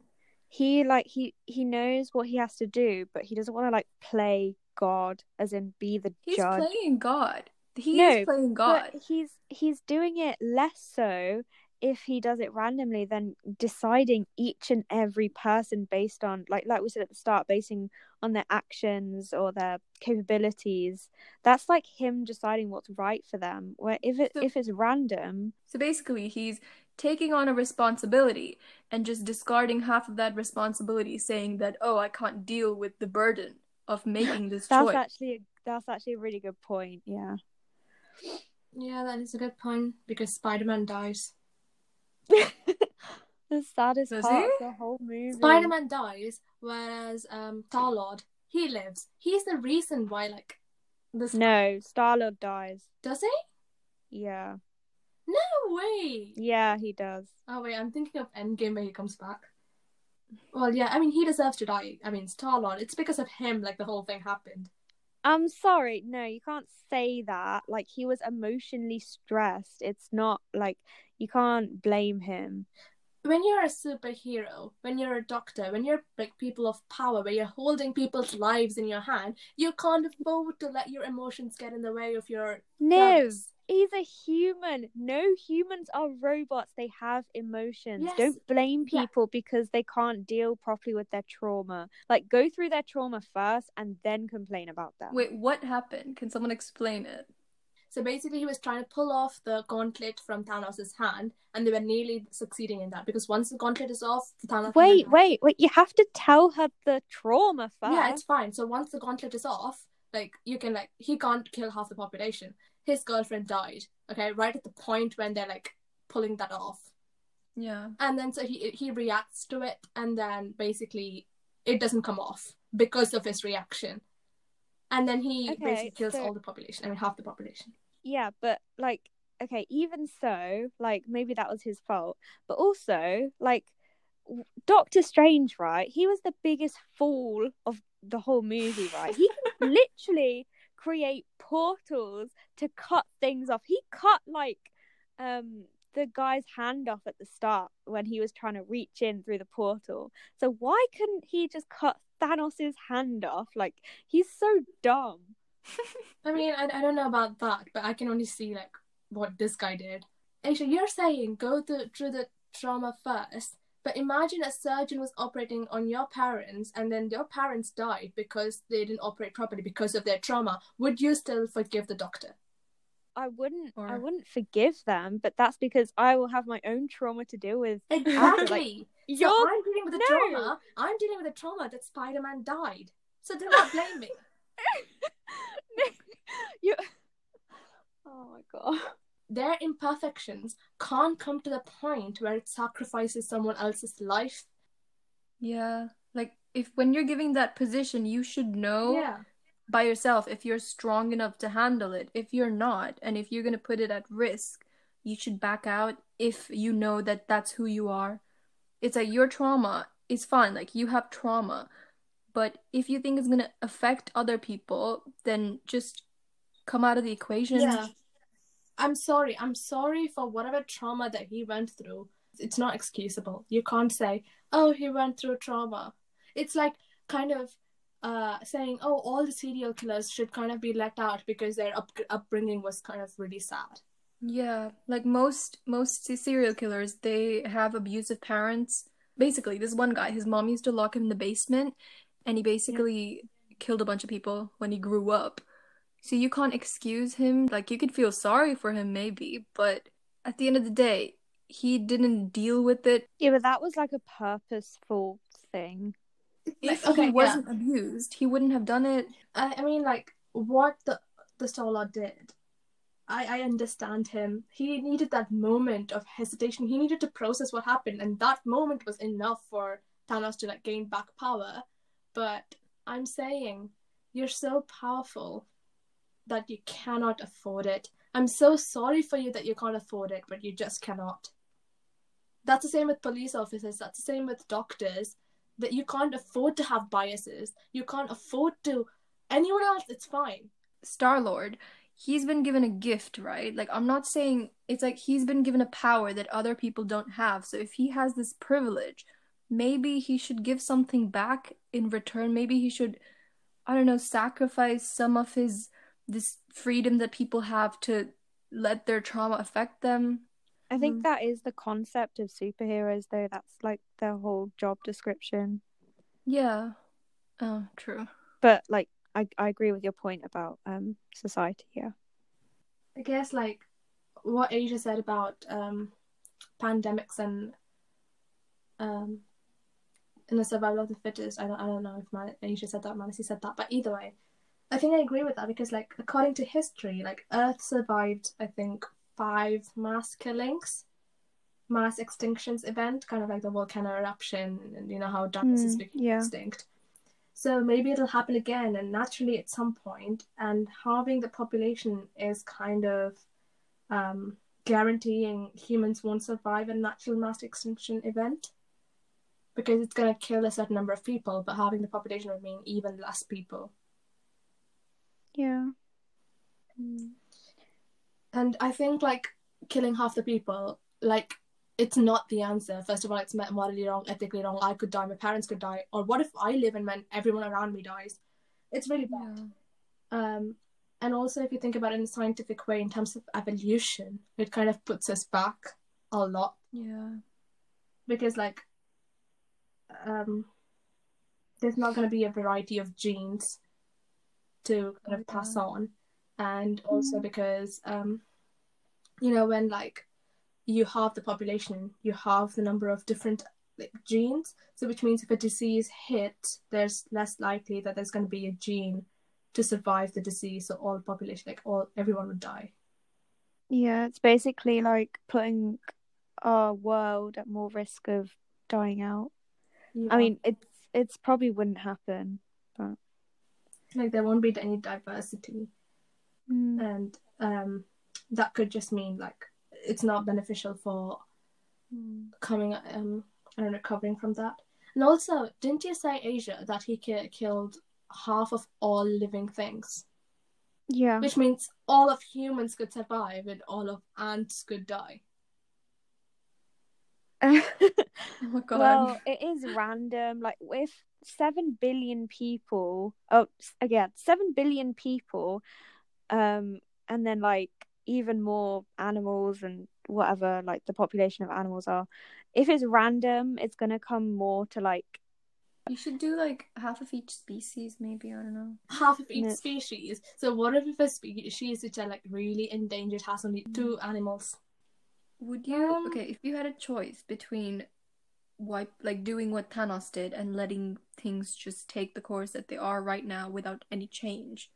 [SPEAKER 2] He like he he knows what he has to do, but he doesn't want to like play God, as in be the
[SPEAKER 3] He's
[SPEAKER 2] judge.
[SPEAKER 3] playing God. He
[SPEAKER 2] No,
[SPEAKER 3] is playing God.
[SPEAKER 2] He's he's doing it less so if he does it randomly then deciding each and every person based on like like we said at the start, basing on their actions or their capabilities. That's like him deciding what's right for them. Where if it
[SPEAKER 3] So-
[SPEAKER 2] if it's random,
[SPEAKER 3] So basically, he's taking on a responsibility and just discarding half of that responsibility, saying that, oh, I can't deal with the burden of making this *laughs*
[SPEAKER 2] that's
[SPEAKER 3] choice.
[SPEAKER 2] actually that's actually a really good point. Yeah.
[SPEAKER 1] Yeah, that is a good point because Spider Man dies.
[SPEAKER 2] The saddest
[SPEAKER 3] Does
[SPEAKER 2] part
[SPEAKER 3] he?
[SPEAKER 2] of the whole movie.
[SPEAKER 1] Spider Man dies, whereas um Star Lord, he lives. He's the reason why like this
[SPEAKER 2] No, Star Lord dies.
[SPEAKER 1] does he?
[SPEAKER 2] Yeah.
[SPEAKER 1] No way.
[SPEAKER 2] Yeah, he does.
[SPEAKER 1] Oh wait, I'm thinking of Endgame where he comes back. Well, yeah, I mean he deserves to die. I mean Star Lord. It's because of him like the whole thing happened.
[SPEAKER 2] I'm sorry. No, you can't say that. Like he was emotionally stressed. It's not like you can't blame him.
[SPEAKER 1] When you're a superhero, when you're a doctor, when you're like people of power, where you're holding people's lives in your hand, you can't afford to let your emotions get in the way of your
[SPEAKER 2] No,
[SPEAKER 1] plans.
[SPEAKER 2] he's a human. No humans are robots. They have emotions.
[SPEAKER 1] Yes.
[SPEAKER 2] Don't blame
[SPEAKER 1] Yeah.
[SPEAKER 2] people because they can't deal properly with their trauma. Like go through their trauma first and then complain about that.
[SPEAKER 3] Wait, what happened? Can someone explain it?
[SPEAKER 1] So basically, he was trying to pull off the gauntlet from Thanos' hand, and they were nearly succeeding in that because once the gauntlet is off, Thanos.
[SPEAKER 2] Wait, wait, wait. You have to tell her the trauma first.
[SPEAKER 1] Yeah, it's fine. So once the gauntlet is off, like you can like he can't kill half the population. His girlfriend died. Okay, right at the point when they're like pulling that off,
[SPEAKER 3] Yeah.
[SPEAKER 1] and then so he he reacts to it, and then basically it doesn't come off because of his reaction, and then he
[SPEAKER 2] Okay,
[SPEAKER 1] basically kills
[SPEAKER 2] so-
[SPEAKER 1] all the population. I mean, half the population.
[SPEAKER 2] Yeah, but like, okay, even so, like maybe that was his fault. But also, like, Doctor Strange, right? He was the biggest fool of the whole movie, right? He can *laughs* literally create portals to cut things off. He cut like um the guy's hand off at the start when he was trying to reach in through the portal. So why couldn't he just cut Thanos's hand off? Like he's so dumb. *laughs*
[SPEAKER 1] I mean, I, I don't know about that, but I can only see like what this guy did. Aisha, you're saying go through, through the trauma first, but imagine a surgeon was operating on your parents and then your parents died because they didn't operate properly because of their trauma. Would you still forgive the doctor?
[SPEAKER 2] I wouldn't I wouldn't forgive them, but that's because I will have my own trauma to deal with.
[SPEAKER 1] Exactly. so
[SPEAKER 2] You're
[SPEAKER 1] I'm dealing with the
[SPEAKER 2] No.
[SPEAKER 1] trauma. I'm dealing with the trauma that Spider Man died. So do not blame me. *laughs*
[SPEAKER 2] you Oh my god.
[SPEAKER 1] Their imperfections can't come to the point where it sacrifices someone else's life.
[SPEAKER 3] Yeah. Like if when you're giving that position, you should know
[SPEAKER 1] Yeah.
[SPEAKER 3] By yourself if you're strong enough to handle it. If you're not, and if you're going to put it at risk, you should back out if you know that that's who you are. It's like your trauma is fine, like you have trauma. But if you think it's going to affect other people, then just come out of the equation.
[SPEAKER 1] Yeah. I'm sorry. I'm sorry for whatever trauma that he went through. It's not excusable. You can't say, oh, he went through trauma. It's like kind of uh, saying, oh, all the serial killers should kind of be let out because their up- upbringing was kind of really sad.
[SPEAKER 3] Yeah, like most most serial killers, they have abusive parents. Basically, this one guy, his mom used to lock him in the basement, and he basically killed a bunch of people when he grew up. So you can't excuse him. Like you could feel sorry for him maybe, but at the end of the day, he didn't deal with it.
[SPEAKER 2] Yeah, but that was like a purposeful thing.
[SPEAKER 3] If
[SPEAKER 1] okay,
[SPEAKER 3] he wasn't abused, he wouldn't have done it.
[SPEAKER 1] I, I mean, like what the the Star Lord did. I I understand him. He needed that moment of hesitation. He needed to process what happened, and that moment was enough for Thanos to like gain back power. But I'm saying, you're so powerful that you cannot afford it. I'm so sorry for you that you can't afford it, but you just cannot. That's the same with police officers. That's the same with doctors. That you can't afford to have biases. You can't afford to. Anyone else, it's fine.
[SPEAKER 3] Star Lord, he's been given a gift, right? Like, I'm not saying it's like he's been given a power that other people don't have. So, if he has this privilege, maybe he should give something back in return. Maybe he should, I don't know, sacrifice some of his this freedom that people have to let their trauma affect them.
[SPEAKER 2] I think
[SPEAKER 3] Mm.
[SPEAKER 2] that is the concept of superheroes, though. That's like their whole job description.
[SPEAKER 3] Yeah. Oh, true.
[SPEAKER 2] But like, I I agree with your point about um society. Yeah.
[SPEAKER 1] I guess like what Asia said about um, pandemics and um, in the survival of the fittest. I don't I don't know if my Asia said that, Manasi said that, but either way, I think I agree with that because like according to history, like Earth survived I think five mass killings, mass extinctions event, kind of like the volcano eruption, and you know how dinosaurs
[SPEAKER 2] Mm,
[SPEAKER 1] became
[SPEAKER 2] yeah.
[SPEAKER 1] extinct. So maybe it'll happen again, and naturally at some point, and halving the population is kind of um, guaranteeing humans won't survive a natural mass extinction event because it's going to kill a certain number of people, but halving the population would mean even less people.
[SPEAKER 2] Yeah.
[SPEAKER 1] And I think like killing half the people, like it's not the answer. First of all, it's morally wrong, ethically wrong. I could die, my parents could die, or what if I live and when everyone around me dies? It's really bad.
[SPEAKER 3] Yeah.
[SPEAKER 1] Um, and also, if you think about it in a scientific way, in terms of evolution, it kind of puts us back a lot
[SPEAKER 3] Yeah.
[SPEAKER 1] because, like, um, there's not going to be a variety of genes to kind of pass on, and also
[SPEAKER 2] Mm.
[SPEAKER 1] because, um, you know, when like you halve the population, you halve the number of different like, genes. So, which means if a disease hit, there's less likely that there's going to be a gene to survive the disease. So all population, like all everyone would die.
[SPEAKER 2] Yeah. It's basically like putting our world at more risk of dying out. I mean, it's it's probably wouldn't happen.
[SPEAKER 1] But like there won't be any diversity,
[SPEAKER 2] Mm.
[SPEAKER 1] and um, that could just mean like it's not beneficial for coming um and recovering from that. And also, didn't you say Asia that he ki- killed half of all living things,
[SPEAKER 2] Yeah.
[SPEAKER 1] which means all of humans could survive and all of ants could die. *laughs*
[SPEAKER 3] Oh my god.
[SPEAKER 2] Well, it is random. Like with seven billion people, oh, again, seven billion people, um, and then like even more animals and whatever, like the population of animals are. If it's random, it's gonna come more to like
[SPEAKER 3] you should do like half of each species, maybe. I don't know. *laughs*
[SPEAKER 1] Half of each
[SPEAKER 2] No.
[SPEAKER 1] species. So what if a species which are like really endangered has only two animals?
[SPEAKER 3] Would you?
[SPEAKER 1] Um,
[SPEAKER 3] okay, if you had a choice between wipe, like doing what Thanos did and letting things just take the course that they are right now without any change,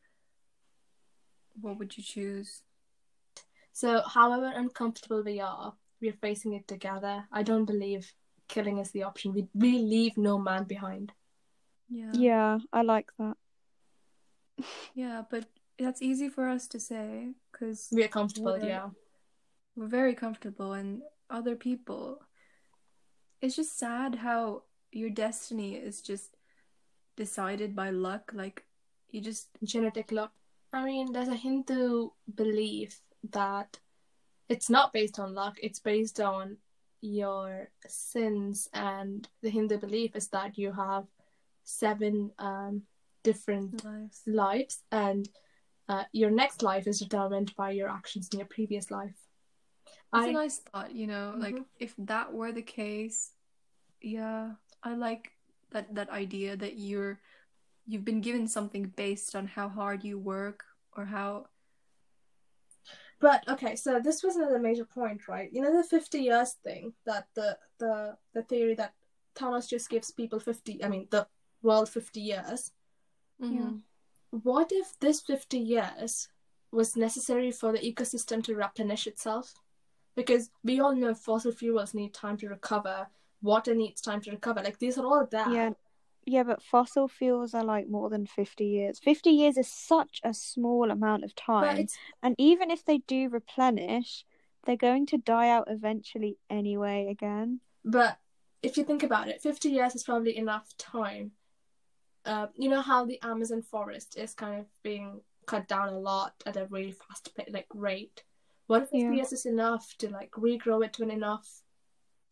[SPEAKER 3] what would you choose?
[SPEAKER 1] So, however uncomfortable we are, we're facing it together. I don't believe killing is the option. We we leave no man behind.
[SPEAKER 3] Yeah.
[SPEAKER 2] yeah, I like that.
[SPEAKER 3] Yeah, but that's easy for us to say because
[SPEAKER 1] We're comfortable,
[SPEAKER 3] We're-
[SPEAKER 1] yeah.
[SPEAKER 3] we're very comfortable and other people it's just sad how your destiny is just decided by luck like you just
[SPEAKER 1] Genetic luck. I mean, there's a Hindu belief that it's not based on luck. It's based on your sins, and the Hindu belief is that you have seven um, different
[SPEAKER 3] lives
[SPEAKER 1] lives, and uh, your next life is determined by your actions in your previous life.
[SPEAKER 3] it's
[SPEAKER 1] I
[SPEAKER 3] a nice thought you know like
[SPEAKER 1] Mhm.
[SPEAKER 3] if that were the case yeah i like that that idea that you're you've been given something based on how hard you work or how
[SPEAKER 1] But okay, so this was another major point, right? You know the fifty years thing that the the the theory that Thanos just gives people fifty. I mean the world 50 years.
[SPEAKER 3] Mhm.
[SPEAKER 1] What if this 50 years was necessary for the ecosystem to replenish itself? Because we all know fossil fuels need time to recover, water needs time to recover. Like these are all there.
[SPEAKER 2] Yeah. Yeah, but fossil fuels are like more than 50 years. 50 years is such a small amount of time. And even if they do replenish, they're going to die out eventually anyway again.
[SPEAKER 1] but if you think about it, 50 years is probably enough time. Uh, you know how the Amazon forest is kind of being cut down a lot at a really fast like rate. What if 50
[SPEAKER 2] Yeah.
[SPEAKER 1] years is enough to like regrow it to an enough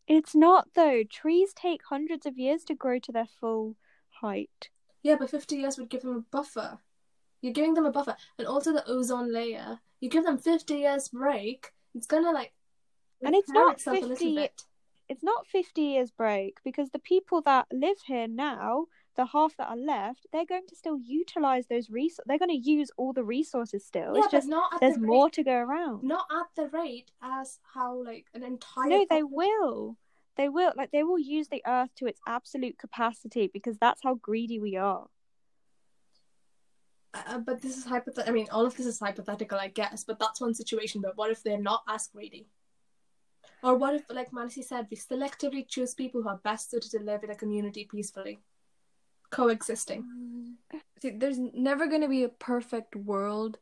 [SPEAKER 2] It's not though. Trees take hundreds of years to grow to their full height.
[SPEAKER 1] Yeah, but 50 years would give them a buffer. You're giving them a buffer. And also the ozone layer. You give them 50 years break, it's gonna like
[SPEAKER 2] And it's not 50
[SPEAKER 1] bit.
[SPEAKER 2] It's not 50 years break because the people that live here now, the half that are left, they're going to still utilize those resources. They're going to use all the resources still.
[SPEAKER 1] Yeah,
[SPEAKER 2] it's
[SPEAKER 1] but
[SPEAKER 2] just
[SPEAKER 1] not at
[SPEAKER 2] there's
[SPEAKER 1] the
[SPEAKER 2] more to go around.
[SPEAKER 1] not at the rate as how like an entire
[SPEAKER 2] No, they will. They will. Like they will use the earth to its absolute capacity because that's how greedy we are.
[SPEAKER 1] Uh, but this is hypothetical. I mean, all of this is hypothetical, I guess. But that's one situation. But what if they're not as greedy? Or what if, like Manasi said, we selectively choose people who are best suited to live in a community peacefully, coexisting?
[SPEAKER 3] See, there's never going to be a perfect world.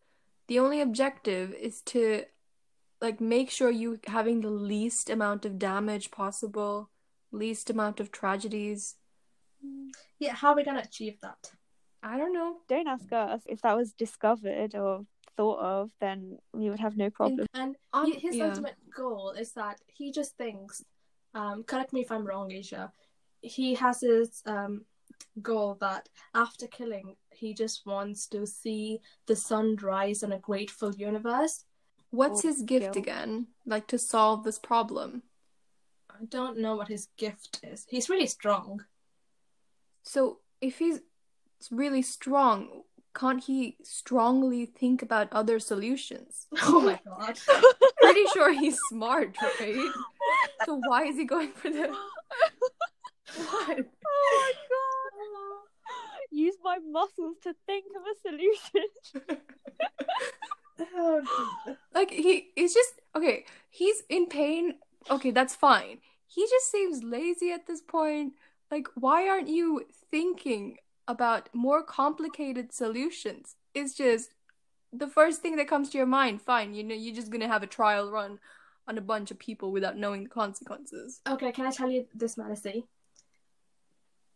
[SPEAKER 3] The only objective is to like make sure you having the least amount of damage possible, least amount of tragedies.
[SPEAKER 1] Yeah, how are we gonna achieve that?
[SPEAKER 3] I don't know.
[SPEAKER 2] Don't ask us if that was discovered or thought of, then we would have no problem.
[SPEAKER 1] And
[SPEAKER 3] Um,
[SPEAKER 1] his
[SPEAKER 3] yeah.
[SPEAKER 1] ultimate goal is that he just thinks, um, correct me if I'm wrong, Asia. He has his um, goal that after killing, he just wants to see the sun rise in a grateful universe.
[SPEAKER 3] What's his gift
[SPEAKER 2] guilt.
[SPEAKER 3] again? Like to solve this problem.
[SPEAKER 1] I don't know what his gift is. He's really strong.
[SPEAKER 3] So if he's really strong, can't he strongly think about other solutions? *laughs*
[SPEAKER 1] Oh my *laughs* god.
[SPEAKER 3] Pretty sure he's smart, right? So why is he going for the *laughs* what?
[SPEAKER 2] Oh my god! Use my muscles to think of a solution.
[SPEAKER 3] Oh, like he is just okay, he's in pain. Okay, that's fine. He just seems lazy at this point. Like why aren't you thinking about more complicated solutions? It's just the first thing that comes to your mind. Fine, you know, you're just gonna have a trial run on a bunch of people without knowing the consequences.
[SPEAKER 1] Okay, can I tell you this, Manasi?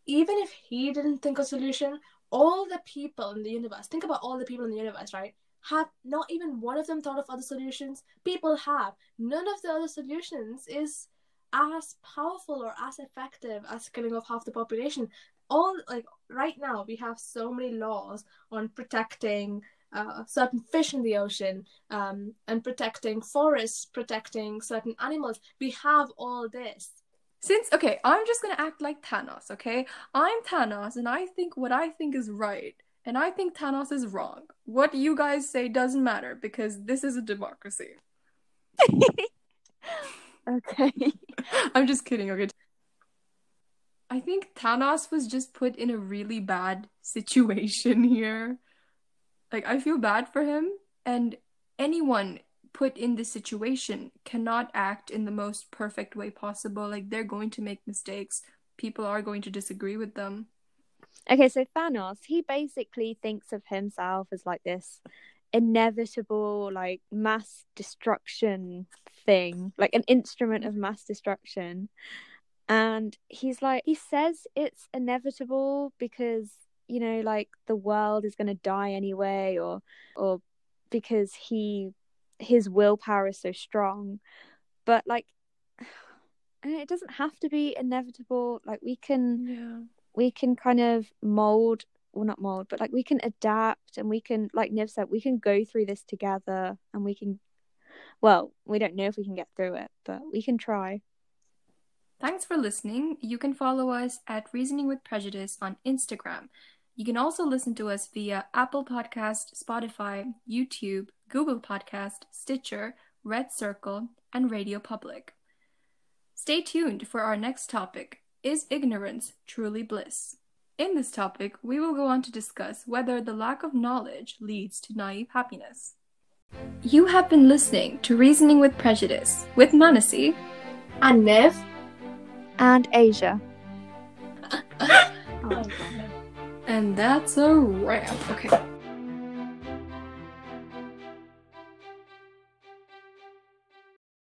[SPEAKER 1] Even if he didn't think of solution, all the people in the universe, think about all the people in the universe, right? Have not even one of them thought of other solutions. People have. None of the other solutions is as powerful or as effective as killing off half the population. All like right now, we have so many laws on protecting uh, certain fish in the ocean, um, and protecting forests, protecting certain animals. We have all this.
[SPEAKER 3] Since okay, I'm just gonna act like Thanos, okay? I'm Thanos and I think what I think is right. And I think Thanos is wrong. What you guys say doesn't matter because this is a democracy. *laughs*
[SPEAKER 2] okay. *laughs*
[SPEAKER 3] I'm just kidding, okay? I think Thanos was just put in a really bad situation *laughs* here. Like, I feel bad for him, and anyone put in this situation cannot act in the most perfect way possible. Like, they're going to make mistakes, people are going to disagree with them.
[SPEAKER 2] Okay, so Thanos, he basically thinks of himself as like this inevitable, like mass destruction thing, like an instrument of mass destruction. And he's like, he says it's inevitable because, you know, like the world is going to die anyway, or, or because he, his willpower is so strong. But like, *sighs* it doesn't have to be inevitable. Like, we can
[SPEAKER 3] Yeah.
[SPEAKER 2] We can kind of mold well not mold but like we can adapt and we can like niv said we can go through this together and we can well we don't know if we can get through it but we can try
[SPEAKER 3] Thanks for listening. You can follow us at Reasoning with Prejudice on Instagram. You can also listen to us via Apple Podcast, Spotify, YouTube, Google Podcast, Stitcher, Red Circle, and Radio Public. Stay tuned for our next topic Is ignorance truly bliss? In this topic, we will go on to discuss whether the lack of knowledge leads to naive happiness. You have been listening to Reasoning with Prejudice with Manasi.
[SPEAKER 1] And Nev.
[SPEAKER 2] And Asia. *laughs*
[SPEAKER 3] And that's a wrap. Okay.